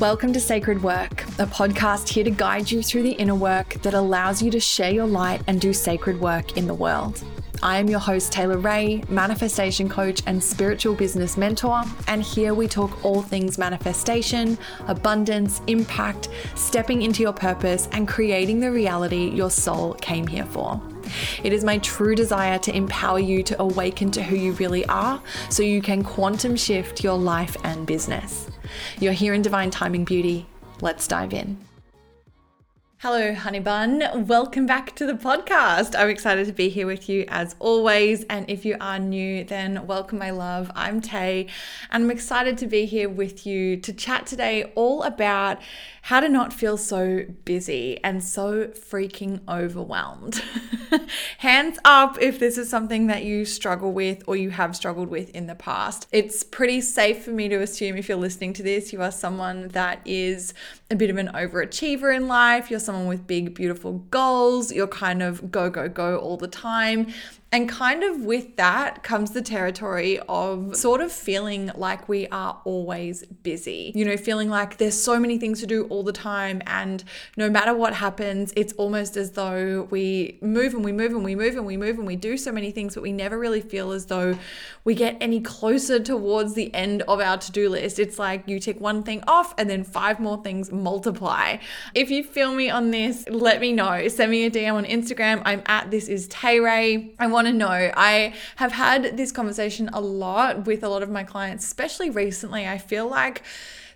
Welcome to Sacred Work, a podcast here to guide you through the inner work that allows you to share your light and do sacred work in the world. I am your host, Taylor Ray, manifestation coach and spiritual business mentor. And here we talk all things manifestation, abundance, impact, stepping into your purpose, and creating the reality your soul came here for. It is my true desire to empower you to awaken to who you really are so you can quantum shift your life and business. You're here in Divine Timing Beauty. Let's dive in. Hello, honey bun. Welcome back to the podcast. I'm excited to be here with you as always. And if you are new, then welcome, my love. I'm Tay, and I'm excited to be here with you to chat today all about how to not feel so busy and so freaking overwhelmed. Hands up if this is something that you struggle with or you have struggled with in the past. It's pretty safe for me to assume if you're listening to this, you are someone that is a bit of an overachiever in life. You're someone with big, beautiful goals. You're kind of go, go, go all the time. And kind of with that comes the territory of sort of feeling like we are always busy. You know, feeling like there's so many things to do all the time. And no matter what happens, it's almost as though we move and we move and we move and we move and we do so many things, but we never really feel as though we get any closer towards the end of our to do list. It's like you tick one thing off and then five more things multiply. If you feel me on this, let me know. Send me a DM on Instagram. I'm at this is Tay Ray. I want want to know. I have had this conversation a lot with a lot of my clients, especially recently. I feel like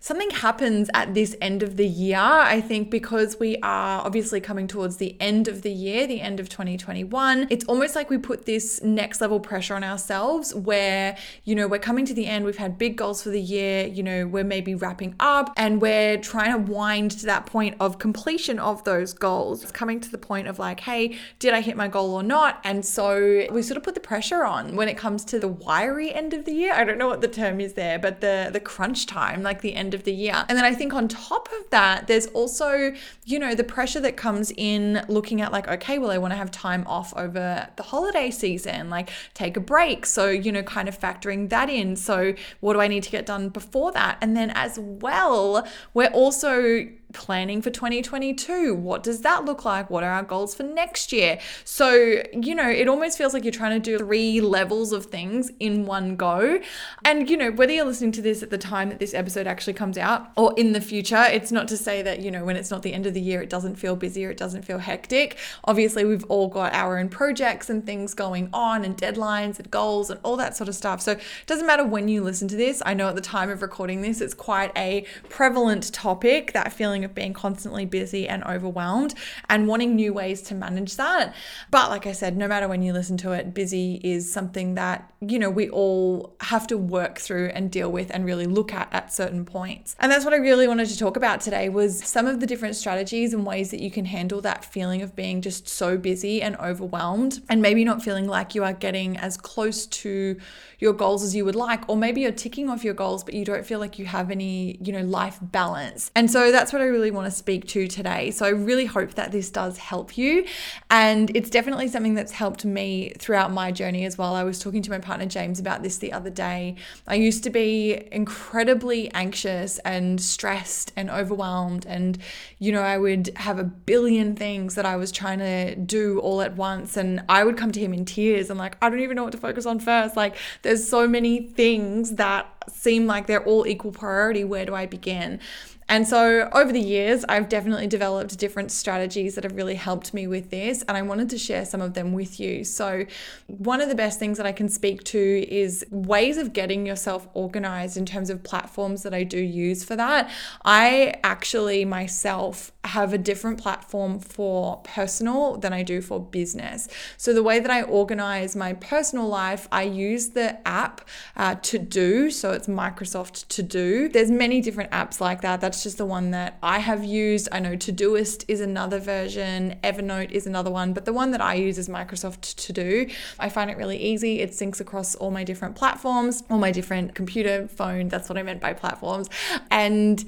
something happens at this end of the year. I think because we are obviously coming towards the end of the year, the end of 2021, it's almost like we put this next level pressure on ourselves where, you know, we're coming to the end, we've had big goals for the year, you know, we're maybe wrapping up and we're trying to wind to that point of completion of those goals. It's coming to the point of like, hey, did I hit my goal or not? And so we sort of put the pressure on when it comes to the wiry end of the year. I don't know what the term is there, but the the crunch time, like the end of the year. And then I think on top of that, there's also, you know, the pressure that comes in looking at like, okay, well, I want to have time off over the holiday season, like take a break. So, you know, kind of factoring that in. So, what do I need to get done before that? And then as well, we're also planning for 2022. What does that look like? What are our goals for next year? So, you know, it almost feels like you're trying to do three levels of things in one go. And, you know, whether you're listening to this at the time that this episode actually comes out or in the future, it's not to say that, you know, when it's not the end of the year, it doesn't feel busy or it doesn't feel hectic. Obviously, we've all got our own projects and things going on and deadlines and goals and all that sort of stuff. So, it doesn't matter when you listen to this. I know at the time of recording this, it's quite a prevalent topic, that feeling of being constantly busy and overwhelmed and wanting new ways to manage that. But like I said, no matter when you listen to it, busy is something that, you know, we all have to work through and deal with and really look at at certain points. And that's what I really wanted to talk about today was some of the different strategies and ways that you can handle that feeling of being just so busy and overwhelmed and maybe not feeling like you are getting as close to your goals as you would like or maybe you're ticking off your goals but you don't feel like you have any, you know, life balance. And so that's what I really want to speak to today. So I really hope that this does help you. And it's definitely something that's helped me throughout my journey as well. I was talking to my partner James about this the other day. I used to be incredibly anxious and stressed and overwhelmed. And, you know, I would have a billion things that I was trying to do all at once. And I would come to him in tears and, like, I don't even know what to focus on first. Like, there's so many things that seem like they're all equal priority. Where do I begin? And so over the years, I've definitely developed different strategies that have really helped me with this, and I wanted to share some of them with you. So, one of the best things that I can speak to is ways of getting yourself organized in terms of platforms that I do use for that. I actually myself have a different platform for personal than I do for business. So, the way that I organize my personal life, I use the app uh, To Do. So, it's Microsoft To Do. There's many different apps like that. That's just the one that I have used. I know Todoist is another version, Evernote is another one, but the one that I use is Microsoft To Do. I find it really easy. It syncs across all my different platforms, all my different computer, phone. That's what I meant by platforms. And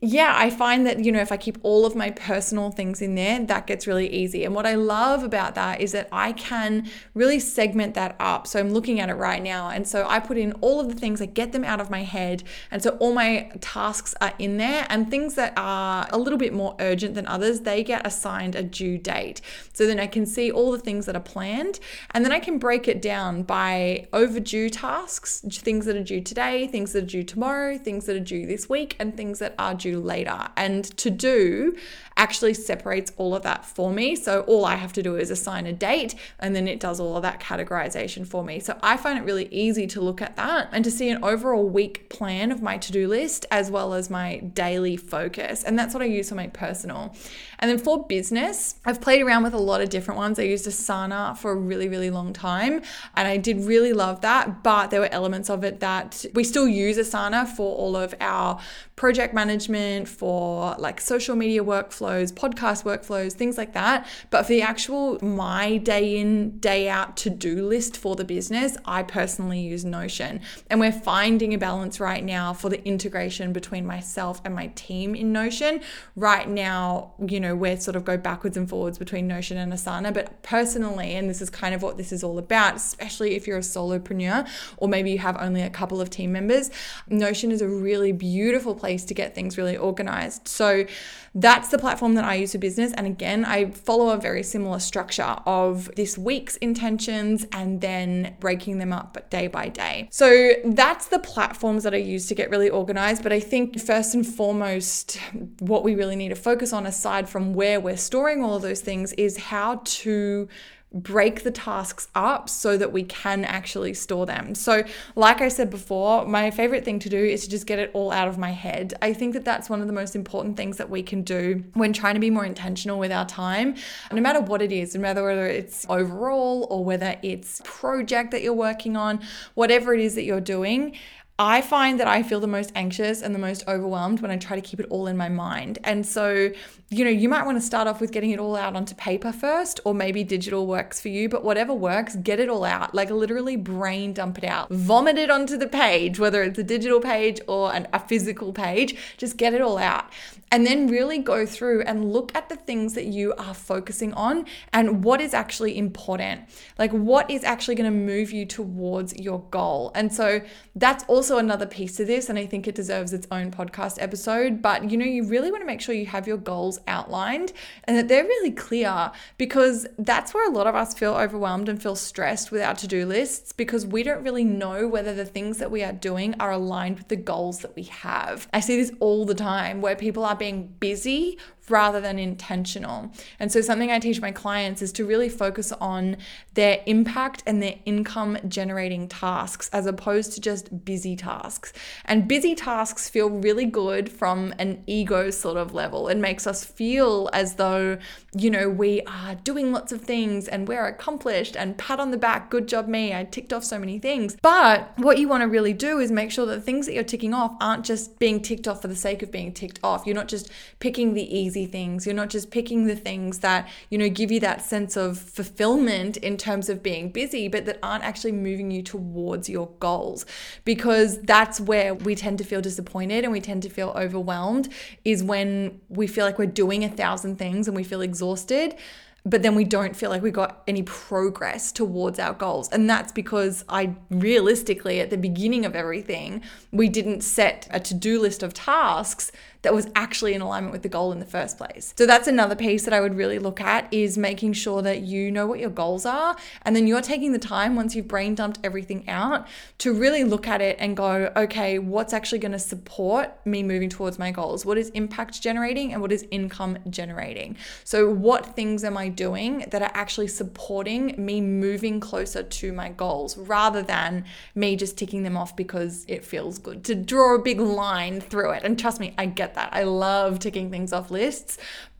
yeah, I find that, you know, if I keep all of my personal things in there, that gets really easy. And what I love about that is that I can really segment that up. So I'm looking at it right now. And so I put in all of the things, I get them out of my head. And so all my tasks are in there and things that are a little bit more urgent than others, they get assigned a due date. So then I can see all the things that are planned. And then I can break it down by overdue tasks, things that are due today, things that are due tomorrow, things that are due this week, and things that are due later. And to do actually separates all of that for me. So all I have to do is assign a date and then it does all of that categorization for me. So I find it really easy to look at that and to see an overall week plan of my to do list as well as my daily focus. And that's what I use for my personal. And then for business, I've played around with a lot of different ones. I used Asana for a really, really long time and I did really love that. But there were elements of it that we still use Asana for all of our project management, for like social media workflows, podcast workflows, things like that. But for the actual my day in, day out to do list for the business, I personally use Notion. And we're finding a balance right now for the integration between myself and my team in Notion. Right now, you know, we're sort of go backwards and forwards between Notion and Asana. But personally, and this is kind of what this is all about, especially if you're a solopreneur or maybe you have only a couple of team members, Notion is a really beautiful place to get things really organized. So that's the platform that I use for business. And again, I follow a very similar structure of this week's intentions and then breaking them up day by day. So that's the platforms that I use to get really organized. But I think first and foremost, what we really need to focus on, aside from where we're storing all of those things, is how to break the tasks up so that we can actually store them. So, like I said before, my favorite thing to do is to just get it all out of my head. I think that that's one of the most important things that we can do when trying to be more intentional with our time, no matter what it is, no matter whether it's overall or whether it's project that you're working on, whatever it is that you're doing I find that I feel the most anxious and the most overwhelmed when I try to keep it all in my mind. And so, you know, you might want to start off with getting it all out onto paper first, or maybe digital works for you, but whatever works, get it all out. Like literally brain dump it out, vomit it onto the page, whether it's a digital page or an, a physical page, just get it all out. And then really go through and look at the things that you are focusing on and what is actually important. Like, what is actually going to move you towards your goal. And so, that's also another piece to this. And I think it deserves its own podcast episode. But, you know, you really want to make sure you have your goals outlined and that they're really clear because that's where a lot of us feel overwhelmed and feel stressed with our to do lists because we don't really know whether the things that we are doing are aligned with the goals that we have. I see this all the time where people are being busy rather than intentional. And so, something I teach my clients is to really focus on their impact and their income generating tasks as opposed to just busy tasks. And busy tasks feel really good from an ego sort of level. It makes us feel as though, you know, we are doing lots of things and we're accomplished and pat on the back, good job me, I ticked off so many things. But what you want to really do is make sure that things that you're ticking off aren't just being ticked off for the sake of being ticked off. You're not just picking the easy easy things. You're not just picking the things that, you know, give you that sense of fulfillment in terms of being busy, but that aren't actually moving you towards your goals. Because that's where we tend to feel disappointed and we tend to feel overwhelmed is when we feel like we're doing a thousand things and we feel exhausted but then we don't feel like we got any progress towards our goals. And that's because I realistically, at the beginning of everything, we didn't set a to do list of tasks that was actually in alignment with the goal in the first place. So that's another piece that I would really look at is making sure that you know what your goals are and then you're taking the time once you've brain dumped everything out to really look at it and go, okay, what's actually going to support me moving towards my goals? What is impact generating and what is income generating? So what things am I doing that are actually supporting me moving closer to my goals rather than me just ticking them off because it feels good to draw a big line through it. And trust me, I get that. I love ticking things off lists.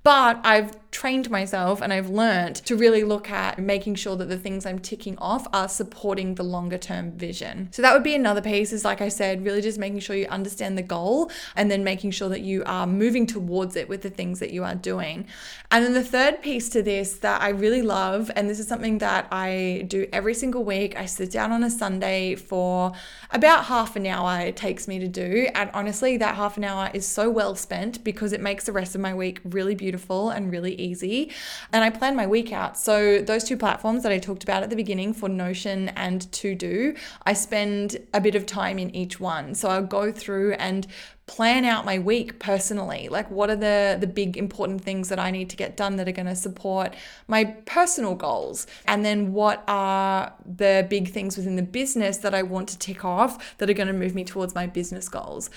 But I've trained myself and I've learned to really look at making sure that the things I'm ticking off are supporting the longer term vision. So that would be another piece is like I said, really just making sure you understand the goal and then making sure that you are moving towards it with the things that you are doing. And then the third piece to this that I really love, and this is something that I do every single week, I sit down on a Sunday for about half an hour it takes me to do. And honestly, that half an hour is so well spent because it makes the rest of my week really beautiful and really easy. And I plan my week out. So, those two platforms that I talked about at the beginning for Notion and To-Do, I spend a bit of time in each one. So, I'll go through and plan out my week personally like what are the the big important things that i need to get done that are going to support my personal goals and then what are the big things within the business that i want to tick off that are going to move me towards my business goals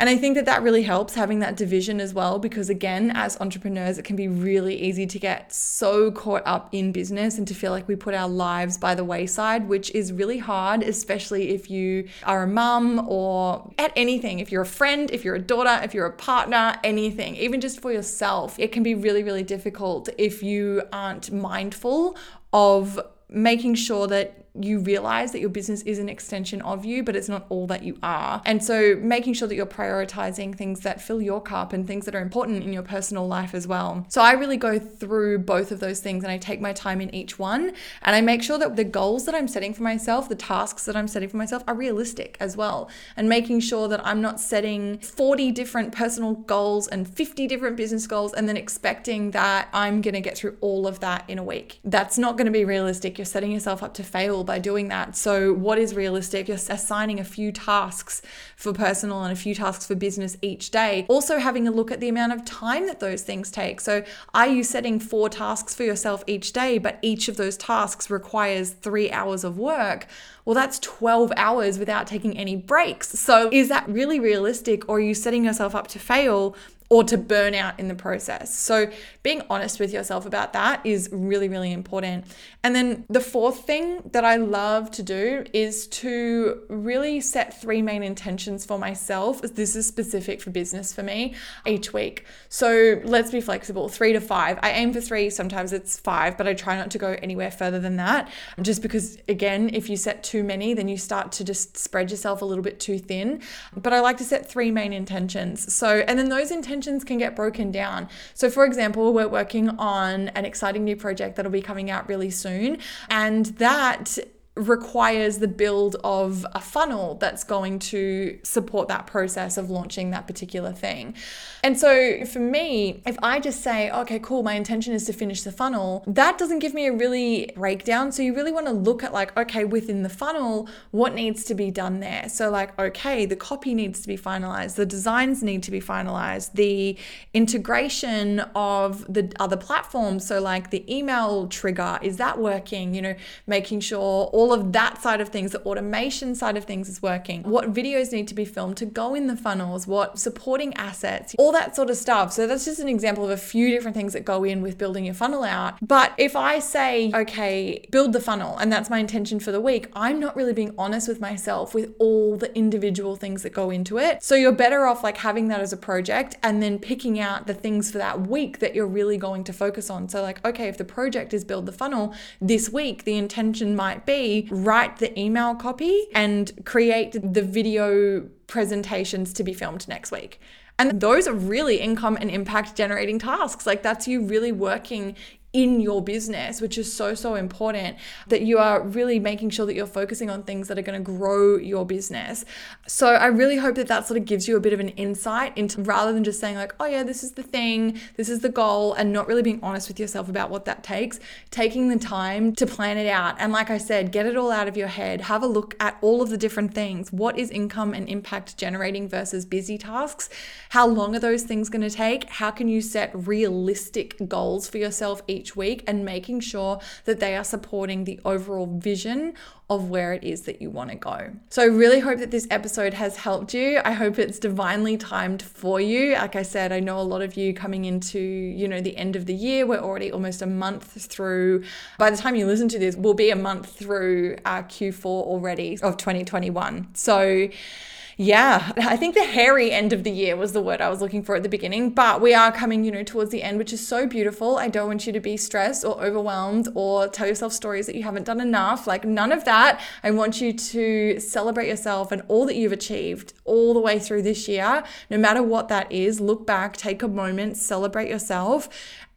and I think that that really helps having that division as well, because again, as entrepreneurs, it can be really easy to get so caught up in business and to feel like we put our lives by the wayside, which is really hard, especially if you are a mum or at anything. If you're a friend, if you're a daughter, if you're a partner, anything, even just for yourself, it can be really, really difficult if you aren't mindful of making sure that you realize that your business is an extension of you, but it's not all that you are. And so making sure that you're prioritizing things that fill your cup and things that are important in your personal life as well. So I really go through both of those things and I take my time in each one and I make sure that the goals that I'm setting for myself, the tasks that I'm setting for myself are realistic as well. And making sure that I'm not setting 40 different personal goals and 50 different business goals and then expecting that I'm going to get through all of that in a week. That's not going to be realistic. You're setting yourself up to fail by doing that. So, what is realistic? You're assigning a few tasks for personal and a few tasks for business each day. Also, having a look at the amount of time that those things take. So, are you setting four tasks for yourself each day, but each of those tasks requires three hours of work? Well, that's 12 hours without taking any breaks. So, is that really realistic, or are you setting yourself up to fail or to burn out in the process. So, being honest with yourself about that is really, really important. And then the fourth thing that I love to do is to really set three main intentions for myself. This is specific for business for me each week. So, let's be flexible three to five. I aim for three, sometimes it's five, but I try not to go anywhere further than that. Just because, again, if you set too many, then you start to just spread yourself a little bit too thin. But I like to set three main intentions. So, and then those intentions intentions can get broken down. So, for example, we're working on an exciting new project that'll be coming out really soon, and that requires the build of a funnel that's going to support that process of launching that particular thing. And so for me, if I just say, okay, cool, my intention is to finish the funnel, that doesn't give me a really breakdown. So you really want to look at like, okay, within the funnel, what needs to be done there? So like, okay, the copy needs to be finalized, the designs need to be finalized, the integration of the other platforms. So like the email trigger, is that working? You know, making sure all all of that side of things, the automation side of things is working, what videos need to be filmed to go in the funnels, what supporting assets, all that sort of stuff. So that's just an example of a few different things that go in with building your funnel out. But if I say, okay, build the funnel, and that's my intention for the week, I'm not really being honest with myself with all the individual things that go into it. So you're better off like having that as a project and then picking out the things for that week that you're really going to focus on. So, like, okay, if the project is build the funnel this week, the intention might be write the email copy and create the video presentations to be filmed next week. And those are really income and impact generating tasks. Like that's you really working in your business, which is so, so important that you are really making sure that you're focusing on things that are going to grow your business. So I really hope that that sort of gives you a bit of an insight into rather than just saying, like, oh, yeah, this is the thing, this is the goal, and not really being honest with yourself about what that takes, taking the time to plan it out. And like I said, get it all out of your head, have a look at all of the different things. What is income and impact generating versus busy tasks? How long are those things going to take? How can you set realistic goals for yourself each each week and making sure that they are supporting the overall vision of where it is that you want to go. So I really hope that this episode has helped you. I hope it's divinely timed for you. Like I said, I know a lot of you coming into, you know, the end of the year. We're already almost a month through. By the time you listen to this, we'll be a month through our Q4 already of 2021. So yeah, I think the hairy end of the year was the word I was looking for at the beginning, but we are coming, you know, towards the end, which is so beautiful. I don't want you to be stressed or overwhelmed or tell yourself stories that you haven't done enough. Like none of that. I want you to celebrate yourself and all that you've achieved all the way through this year, no matter what that is. Look back, take a moment, celebrate yourself,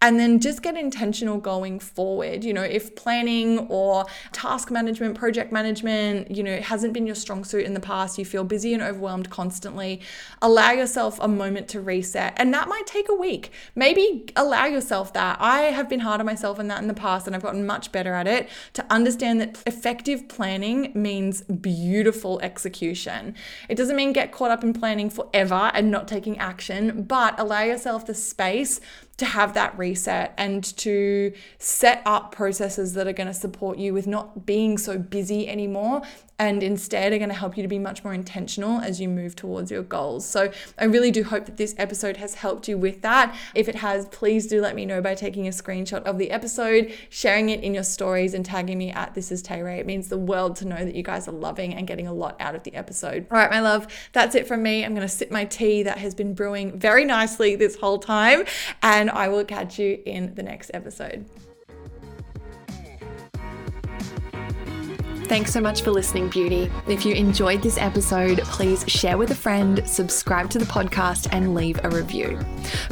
and then just get intentional going forward. You know, if planning or task management, project management, you know, hasn't been your strong suit in the past, you feel busy and overwhelmed constantly, allow yourself a moment to reset. And that might take a week. Maybe allow yourself that. I have been hard on myself in that in the past and I've gotten much better at it to understand that effective planning means beautiful execution. It doesn't mean get caught up in planning forever and not taking action, but allow yourself the space to have that reset and to set up processes that are going to support you with not being so busy anymore and instead are going to help you to be much more intentional as you move towards your goals. So I really do hope that this episode has helped you with that. If it has, please do let me know by taking a screenshot of the episode, sharing it in your stories and tagging me at this is Tay Ray. It means the world to know that you guys are loving and getting a lot out of the episode. All right, my love, that's it from me. I'm going to sip my tea that has been brewing very nicely this whole time and and I will catch you in the next episode. Thanks so much for listening, Beauty. If you enjoyed this episode, please share with a friend, subscribe to the podcast, and leave a review.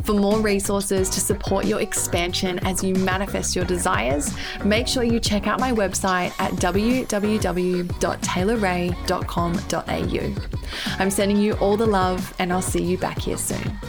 For more resources to support your expansion as you manifest your desires, make sure you check out my website at www.taylorray.com.au. I'm sending you all the love, and I'll see you back here soon.